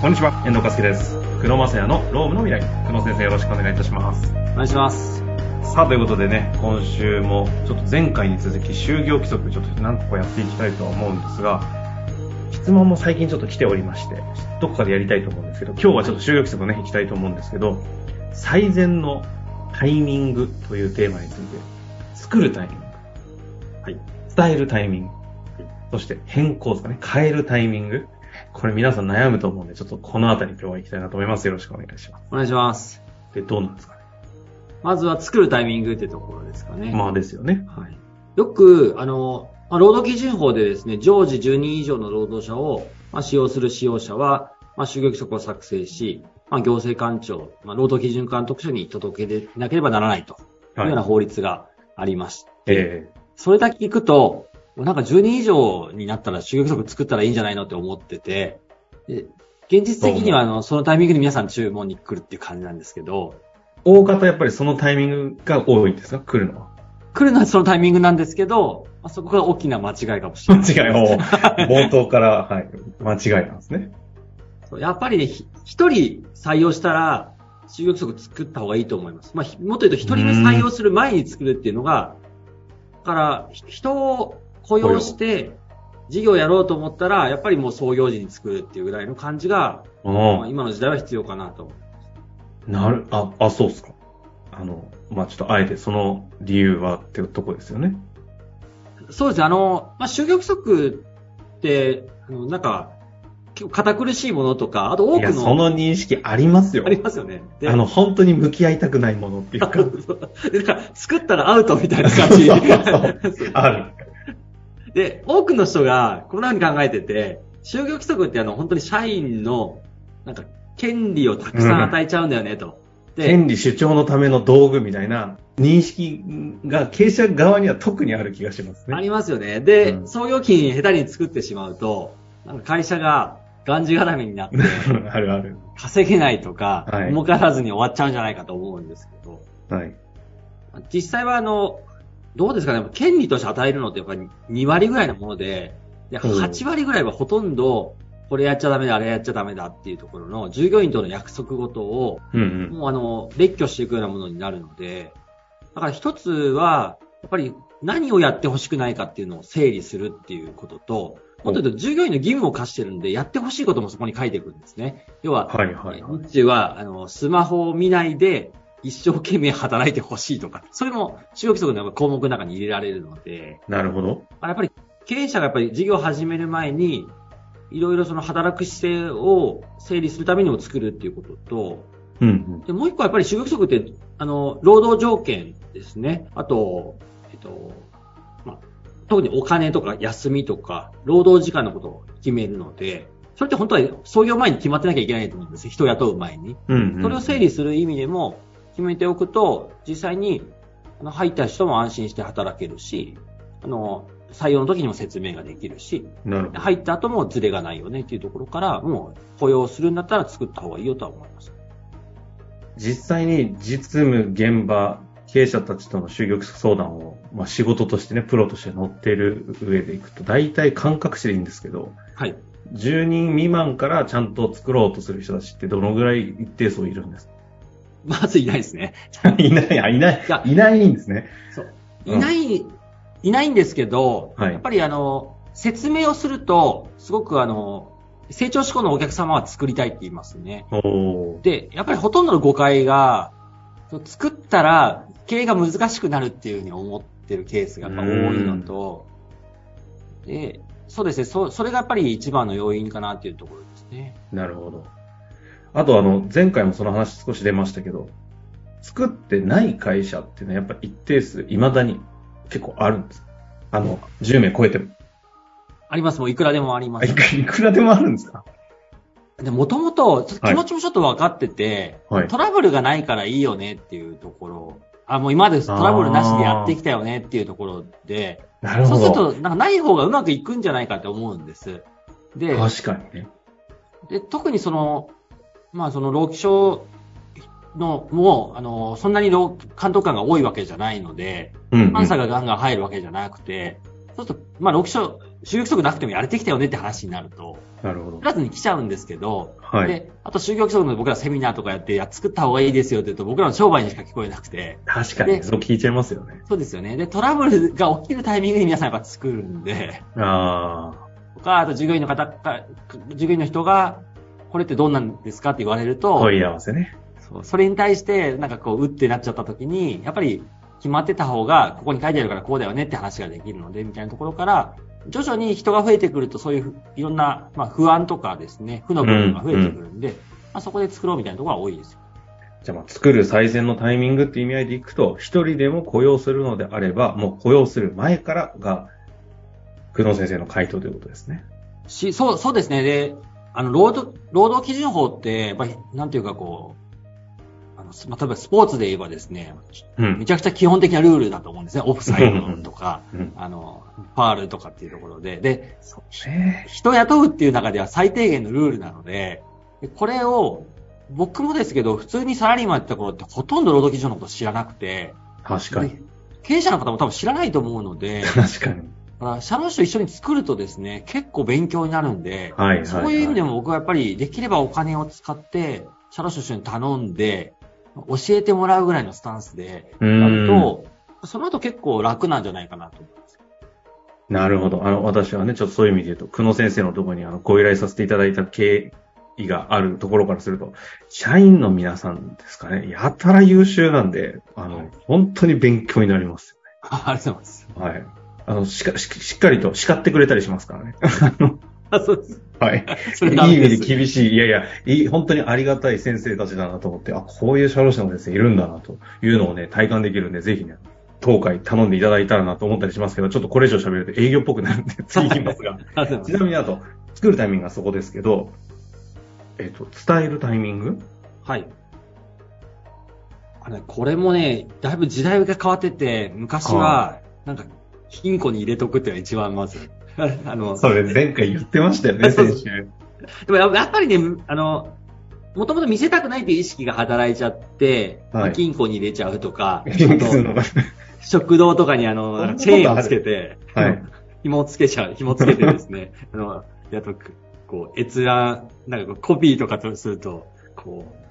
こんにちは、遠藤和樹です。久野正也のロームの未来。久野先生よろしくお願いいたします。お願いします。さあ、ということでね、今週もちょっと前回に続き就業規則ちょっと何個かやっていきたいとは思うんですが、質問も最近ちょっと来ておりまして、どこかでやりたいと思うんですけど、今日はちょっと就業規則ね、行きたいと思うんですけど、最善のタイミングというテーマについて、作るタイミング。はい。伝えるタイミング。そして変更ですかね。変えるタイミング。これ皆さん悩むと思うんで、ちょっとこのあたり今日は行きたいなと思います。よろしくお願いします。お願いします。で、どうなんですかね？まずは作るタイミングってところですかね。まあですよね。はい。よく、あの、まあ労働基準法でですね、常時10人以上の労働者を、まあ、使用する使用者は、まあ、就業規則を作成し、まあ、行政官庁、まあ、労働基準監督署に届け出なければならないというような法律がありまして、えそれだけ聞くと、なんか10人以上になったら就業規則作ったらいいんじゃないのって思ってて、で現実的にはあのそのタイミングで皆さん注文に来るっていう感じなんですけど、ー、大方やっぱりそのタイミングが多いんですか？来るのは。来るのはそのタイミングなんですけど、まあ、そこが大きな間違いかもしれない。間違いを、冒頭から、はい、間違いなんですね。そうやっぱりね、ひ一人採用したら、就業規則作った方がいいと思います。まあ、ひもっと言うと一人目採用する前に作るっていうのが、だから、ひ人を雇用して、事業やろうと思ったら、やっぱりもう創業時に作るっていうぐらいの感じが、まあ今の時代は必要かなと。なる、あ、あ、そうっすか。あの、まあちょっとあえてその理由はっていうとこですよね。そうですね、あの、まあ、就業規則って、あのなんか、結構堅苦しいものとか、あと多いや、くの、その認識ありますよあ。りますよね。であの、本当に向き合いたくないものっていうか。でだから作ったらアウトみたいな感じ。そうそうそうある。で、多くの人がこんな風に考えてて、就業規則ってあの、本当に社員の、なんか、権利をたくさん与えちゃうんだよね、と。で、権利主張のための道具みたいな認識が経営者側には特にある気がしますね。ありますよね。で、うん創業期に下手に作ってしまうと、なんか会社ががんじがらめになって、あるある。稼げないとか、はい儲からずに終わっちゃうんじゃないかと思うんですけど、はい。実際はあの、どうですかね、権利として与えるのってやっぱり2割ぐらいのもので、でうん8割ぐらいはほとんど、これやっちゃダメだ、あれやっちゃダメだっていうところの従業員との約束事を、うんうん。もうあの、列挙していくようなものになるので、だから一つは、やっぱり何をやってほしくないかっていうのを整理するっていうことと、もっと言うと従業員の義務を課してるんで、やってほしいこともそこに書いていくんですね。要は、はいはいはい。日中は、あの、スマホを見ないで、一生懸命働いてほしいとか、それも、就業規則の項目の中に入れられるので、なるほど。やっぱり経営者がやっぱり事業を始める前に、いろいろその働く姿勢を整理するためにも作るっていうことと、うんうん。でもう一個はやっぱり就業規則って、あの、労働条件ですね。あと、えっと、まあ、特にお金とか休みとか、労働時間のことを決めるので、それって本当は創業前に決まってなきゃいけないと思うんですよ。人を雇う前に。うんうん。それを整理する意味でも決めておくと、実際にあの入った人も安心して働けるし、あの、採用の時にも説明ができるし、なる。入った後もズレがないよねっていうところから、もう雇用するんだったら作った方がいいよとは思います。実際に実務、現場、経営者たちとの就業相談を、まあ、仕事としてね、プロとして乗っている上でいくと、大体感覚値でいいんですけど、はい。10人未満からちゃんと作ろうとする人たちってどのぐらい一定数いるんです まずいないですね。か いない、あ、いないいや、いないんですね。そう。うんいない、いないんですけど、はいやっぱりあの、説明をすると、すごくあの、成長志向のお客様は作りたいって言いますね。で、やっぱりほとんどの誤解が、作ったら経営が難しくなるっていうふうに思ってるケースがやっぱ多いのと、で、そうですね、そ、それがやっぱり一番の要因かなっていうところですね。なるほど。あとあの、前回もその話少し出ましたけど、作ってない会社っていうのはやっぱ一定数未だに結構あるんです。あの、10名超えても。あります、もういくらでもありますあい。くいくらでもあるんですか？で、もともと、気持ちもちょっと分かってて、はいトラブルがないからいいよねっていうところ、あ、もう今までトラブルなしでやってきたよねっていうところで、なるほど。そうすると、なんかない方がうまくいくんじゃないかって思うんです。で、確かにね。で特にその、まあその労基署の、もう、あの、そんなに労監督官が多いわけじゃないので、うん、うん。監査がガンガン入るわけじゃなくて、そうすると、まあ労基署就業規則なくてもやれてきたよねって話になると、なるほどプ。ラスに来ちゃうんですけど、はい。で、あと就業規則の僕らセミナーとかやって、や、作った方がいいですよって言うと、僕らの商売にしか聞こえなくて、確かに、でそう聞いちゃいますよね。そうですよね。で、トラブルが起きるタイミングに皆さんやっぱ作るんで、あとか、あと従業員の方か、従業員の人が、これってどうなんですかって言われるあ、と、問い合わせね。そうそれに対して、なんかこう、うってなっちゃった時に、やっぱり決まってた方が、ここに書いてあるからこうだよねって話ができるので、みたいなところから、徐々に人が増えてくると、そういうふいろんな、まあ、不安とかですね、負の部分が増えてくるんで、まあ、そこで作ろうみたいなところが多いですよ。じゃあまあ作る最善のタイミングっていう意味合いでいくと、一人でも雇用するのであれば、もう雇用する前からが、工藤先生の回答ということですね。し、そう、そうですね。で、あの、労働、労働基準法って、やっぱり、なんていうかこう、あの、まあ、例えばスポーツで言えばですね、うんめ。ちゃくちゃ基本的なルールだと思うんですね。オフサイドとか、うんあの、ファールとかっていうところで。で、ね人雇うっていう中では最低限のルールなので、でこれを、僕もですけど、普通にサラリーマンやってた頃ってほとんど労働基準のこと知らなくて、確かに。で経営者の方も多分知らないと思うので、確かに。だから社労士と一緒に作るとですね、結構勉強になるんで、はいはいはいそういう意味でも僕はやっぱりできればお金を使って、社労士と一緒に頼んで、教えてもらうぐらいのスタンスでうやるん。と、その後結構楽なんじゃないかなと思います。なるほど。あの、私はね、ちょっとそういう意味で言うと、久野先生のところにあの、ご依頼させていただいた経緯があるところからすると、社員の皆さんですかね、やたら優秀なんで、あの、本当に勉強になりますあ ありがとうございます。よ。はい。あの、しか、ししっかりと叱ってくれたりしますからね。あそうです。はい。それいい意味で厳しい。いやいや、いい、本当にありがたい先生たちだなと思って、あ、こういう社労士の先生いるんだなというのをね、体感できるんで、ぜひね、当会頼んでいただいたらなと思ったりしますけど、ちょっとこれ以上喋ると営業っぽくなるんで、次言いますが。ちなみにあと、作るタイミングがそこですけど、えっ、と、伝えるタイミング？ます。はい。あのこれもね、だいぶ時代が変わってて、昔はは、なんか、金庫に入れとくっていうのが一番まず。あの、それ前回言ってましたよね、先週。でもやっぱりね、あの、もともと見せたくないっていう意識が働いちゃって、はい。金庫に入れちゃうとか、食堂とかにあの、チェーンをつけて、はい。紐をつけちゃう、紐つけてですね、あの、やっとく、こう、閲覧、なんかこうコピーとかとすると、こう、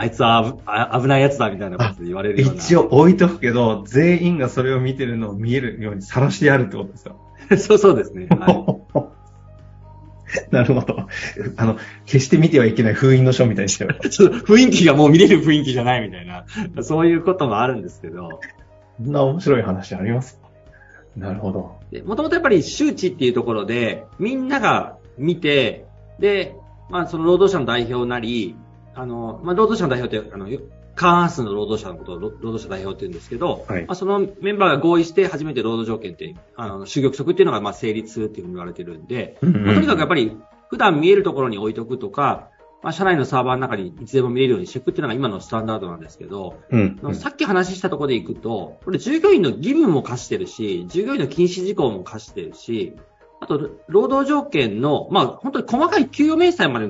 あいつは危あ危ないやつだみたいなことで言われるような。一応置いとくけど、全員がそれを見てるのを見えるように晒してやるってことですよ。そうそうですね。はい なるほど。あの、決して見てはいけない封印の書みたいにしてる。ちょっと雰囲気がもう見れる雰囲気じゃないみたいな、そういうこともあるんですけど、そんな面白い話あります？なるほど。もともとやっぱり周知っていうところで、みんなが見て、で、まあその労働者の代表なり、あの、まあ労働者の代表って、あの、よ過半数の労働者のことを労労働者代表って言うんですけど、はいまあそのメンバーが合意して初めて労働条件って、あの、就業規則っていうのがまあ成立するっていうふうに言われてるんで、まあとにかくやっぱり普段見えるところに置いとくとか、まあ社内のサーバーの中にいつでも見れるようにしていくっていうのが今のスタンダードなんですけど、うん、うん。さっき話したところでいくと、これ従業員の義務も課してるし、従業員の禁止事項も課してるし、あと、労働条件の、まあ、本当に細かい給与明細まで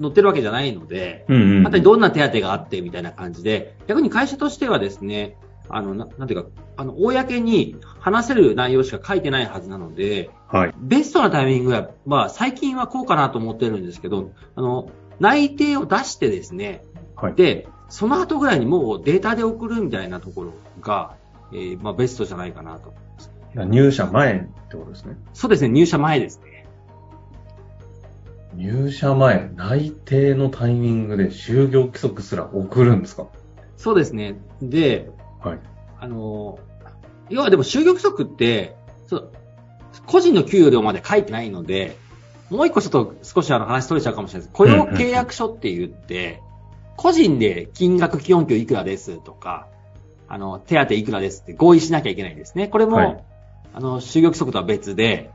載ってるわけじゃないので、うんうん。あとにどんな手当があってみたいな感じで、逆に会社としてはですね、あの、ななんていうか、あの、公に話せる内容しか書いてないはずなので、はい。ベストなタイミングは、まあ、最近はこうかなと思ってるんですけど、あの、内定を出してですね、はい。で、その後ぐらいにもうデータで送るみたいなところが、えーまあベストじゃないかなと思います。入社前ってことですね。そうですね、入社前ですね。入社前、内定のタイミングで就業規則すら送るんですか？そうですね。で、はい。あの、要はでも就業規則って、そう個人の給与量まで書いてないので、もう一個ちょっと少しあの話取れちゃうかもしれないです。雇用契約書って言って、個人で金額基本給いくらですとか、あの、手当いくらですって合意しなきゃいけないんですね。これも、はいあの、就業規則とは別で、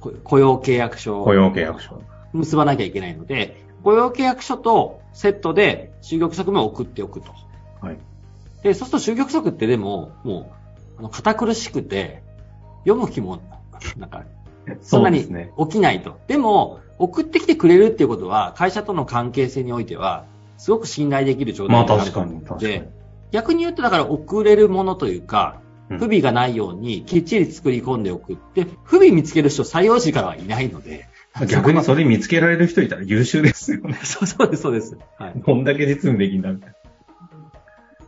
こ雇用契約書雇用契約書。結ばなきゃいけないので、雇用契約書とセットで就業規則も送っておくと。はい。で、そうすると就業規則ってでも、もう、あの、堅苦しくて、読む気も、なんか、そんなに。起きないと。でも、送ってきてくれるっていうことは、会社との関係性においては、すごく信頼できる状態まあになる確かに、確かにで。逆に言うと、だから送れるものというか、うん不備がないようにきっちり作り込んでおくって、不備見つける人採用時からはいないので。逆にそれ見つけられる人いたら優秀ですよね。そうそうです、そうです。はい。こんだけ実務できんだみたい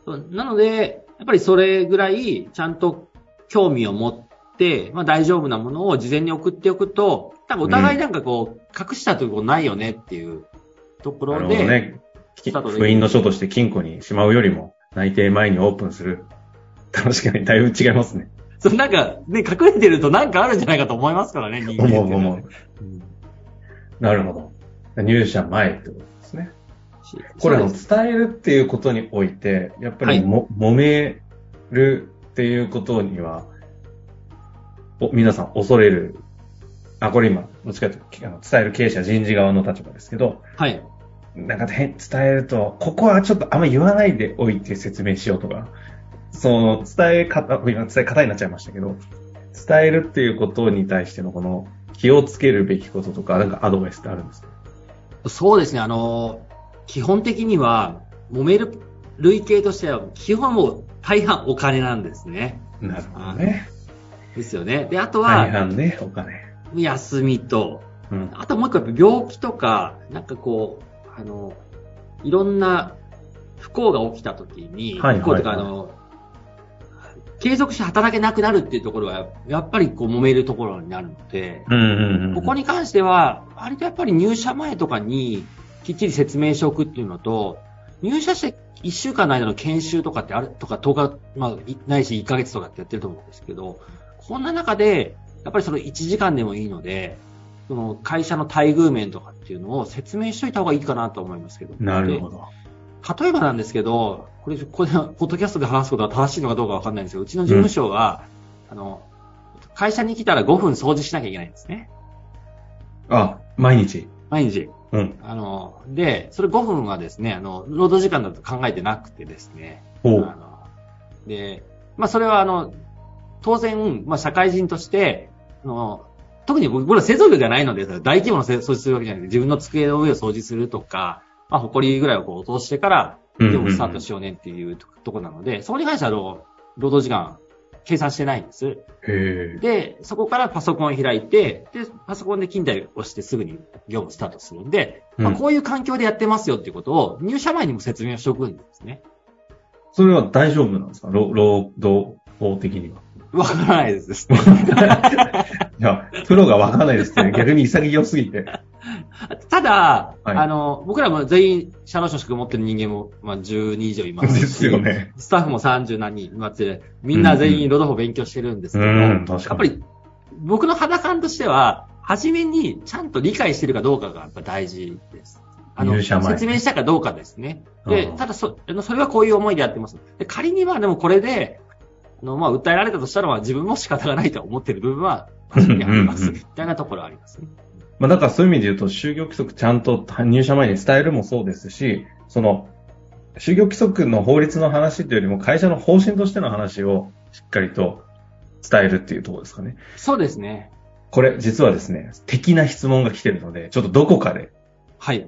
そうなので、やっぱりそれぐらいちゃんと興味を持って、まあ大丈夫なものを事前に送っておくと、多分お互いなんかこう、隠したところないよねっていうとこな。なろで、ね。封印の書として金庫にしまうよりも、内定前にオープンする。確かにだいぶ違いますね。そうなんかね、隠れてるとなんかあるんじゃないかと思いますからね、人間ね。思う思ううんなるほど。入社前ってことですね。これ伝えるっていうことにおいて、やっぱりも、揉めるっていうことには、お皆さん恐れる。あ、これ今、どっちかというと伝える経営者人事側の立場ですけど、はい。なんか変伝えると、ここはちょっとあんま言わないでおいて説明しようとか、その伝え方、今伝え方になっちゃいましたけど、伝えるっていうことに対してのこの気をつけるべきこととか、なんかアドバイスってあるんですか？そうですね、あの、基本的には、揉める類型としては、基本はもう大半お金なんですね。なるほどね。ですよね。で、あと大は、半ね、お金。休みと、うん。あともう一個やっぱ病気とか、なんかこう、あの、いろんな不幸が起きた時に、はいはいはい不幸とかあの、継続して働けなくなるっていうところは、やっぱりこう揉めるところになるので。ここに関しては、割とやっぱり入社前とかにきっちり説明しておくっていうのと、入社して1週間の間の研修とかってあるとか10日、まあ、いないし1ヶ月とかってやってると思うんですけど、こんな中で、やっぱりその1時間でもいいので、その会社の待遇面とかっていうのを説明しといた方がいいかなと思いますけど。なるほど。で例えばなんですけど、これ、これ、ポッドキャストで話すことが正しいのかどうかわかんないんですけど、うちの事務所は、あの、会社に来たら5分掃除しなきゃいけないんですね。あ、毎日。毎日。うん。あの、で、それ5分はですね、あの、労働時間だと考えてなくてですね。ほう。あので、まあそれはあの、当然、まあ社会人として、あの特に僕ら製造業ではないので、大規模な掃除するわけじゃなくて、自分の机の上を掃除するとか、まあ埃ぐらいをこう落としてから、うんうん業務スタートしようねっていうととこなので、そこに関しては労働時間計算してないんです。で、そこからパソコンを開いて、で、パソコンで勤怠を押してすぐに業務スタートするんで、まあ、うんこういう環境でやってますよっていうことを入社前にも説明をしておくんですね。それは大丈夫なんですか？労労働法的には。わからないですね。いや、プロがわかんないですって、逆に潔すぎて。ただ、はいあの、僕らも全員社労士の資格持ってる人間も、まあ、10人以上いますし。ですよね。スタッフも30何人いますしみんな全員労働法勉強してるんですけど、うん確かにやっぱり僕の肌感としては、初めにちゃんと理解してるかどうかがやっぱ大事です。あの、説明したかどうかですね。でうん、ただそ、それはこういう思いでやってます。で仮にはでもこれで、あの、まあ、訴えられたとしたら、まあ、自分も仕方がないと思ってる部分は、確かにあります。みたいなところはありますね。まあだからそういう意味で言うと、就業規則ちゃんと入社前に伝えるもそうですし、その、就業規則の法律の話というよりも会社の方針としての話をしっかりと伝えるっていうところですかね。そうですね。これ実はですね、的な質問が来てるので、ちょっとどこかではい。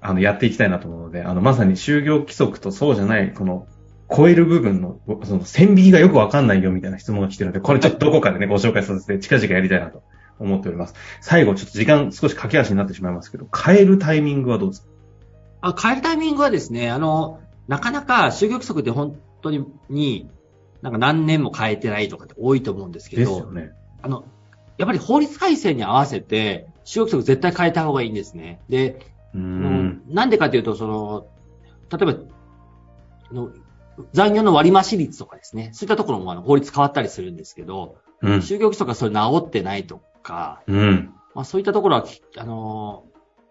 あの、やっていきたいなと思うので、あの、まさに就業規則とそうじゃない、この、超える部分の、その、線引きがよくわかんないよみたいな質問が来てるので、これちょっとどこかでね、ご紹介させて、近々やりたいなと思っております。最後、ちょっと時間少し駆け足になってしまいますけど、変えるタイミングはどうですか？あ、変えるタイミングはですね、あの、なかなか就業規則って本当に、になんか何年も変えてないとかって多いと思うんですけど、ですよね。あの、やっぱり法律改正に合わせて、就業規則絶対変えた方がいいんですね。で、うん。なんでかというと、その、例えば、あの残業の割増率とかですね、そういったところもあの法律変わったりするんですけど、うん。就業規則がそれ治ってないとか、うん。まあそういったところは、きあのー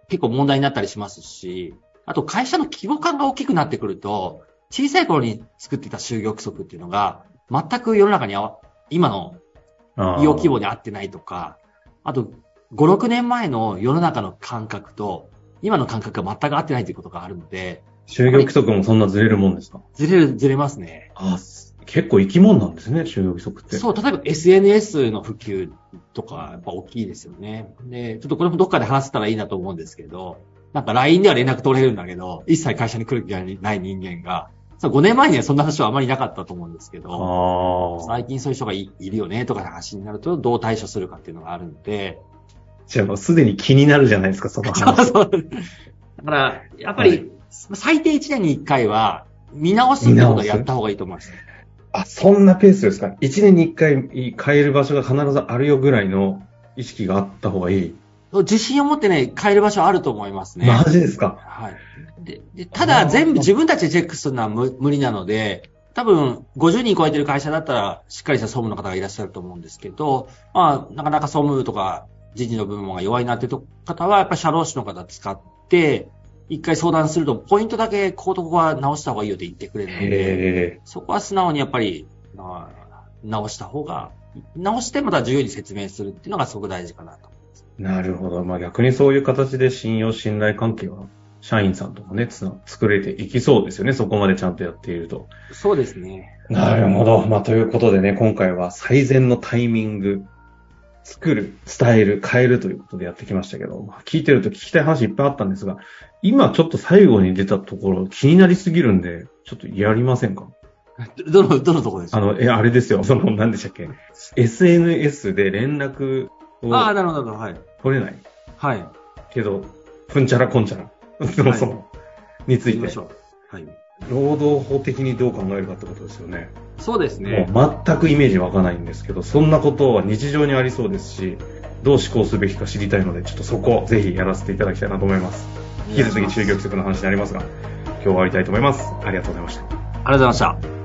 結構問題になったりしますし、あと会社の規模感が大きくなってくると、小さい頃に作ってた就業規則っていうのが、全く世の中に今のあー利用規模に合ってないとか、あと、5、6年前の世の中の感覚と、今の感覚が全く合ってないということがあるので、就業規則もそんなずれるもんですか？ずれる、ずれますね。あ結構生き物なんですね、就業規則って。そう、例えば SNS の普及とか、やっぱ大きいですよね。で、ちょっとこれもどっかで話せたらいいなと思うんですけど、なんか LINE では連絡取れるんだけど、一切会社に来る気がない人間が、5年前にはそんな話はあまりなかったと思うんですけど。最近そういう人がいいるよねとか話になると、どう対処するかっていうのがあるので、じゃあもうすでに気になるじゃないですか、その そう話。そう。だから、やっぱり、はい最低1年に1回は、見直すってことをやった方がいいと思います。あ、そんなペースですか ?1 年に1回変える場所が必ずあるよぐらいの意識があった方がいい。自信を持ってね、変える場所はあると思いますね。マジですか？はい。で、でただ全部自分たちでチェックするのは無無理なので、多分50人超えてる会社だったらしっかりした総務の方がいらっしゃると思うんですけど、まあ、なかなか総務とか人事の部門が弱いなっていう方は、やっぱり社労士の方使って、一回相談すると、ポイントだけこことここは直した方がいいよって言ってくれるので。そこは素直にやっぱり、まあ直した方が、直してまた従業員に説明するっていうのがすごく大事かなと。なるほど。まあ逆にそういう形で信用信頼関係は、社員さんともね、つな作れていきそうですよね。そこまでちゃんとやっていると。そうですね。なるほど。まあということでね、今回は最善のタイミング、作る、伝える、変えるということでやってきましたけど、まあ聞いてると聞きたい話いっぱいあったんですが、今ちょっと最後に出たところ気になりすぎるんで、ちょっとやりませんか？どの、どのところですか？あの、え、あれですよ。その、何でしたっけ ?SNS で連絡をああ、なるほど、なるほど、はい。取れない？はい。けど、ふんちゃらこんちゃら。そもそも、について。はい。労働法的にどう考えるかってことですよね。そうですね。もう全くイメージ湧かないんですけど、そんなことは日常にありそうですし、どう思考すべきか知りたいので、ちょっとそこをぜひやらせていただきたいなと思います。引き続き中業規則の話になりますが、今日は終わりたいと思います。ありがとうございました。ありがとうございました。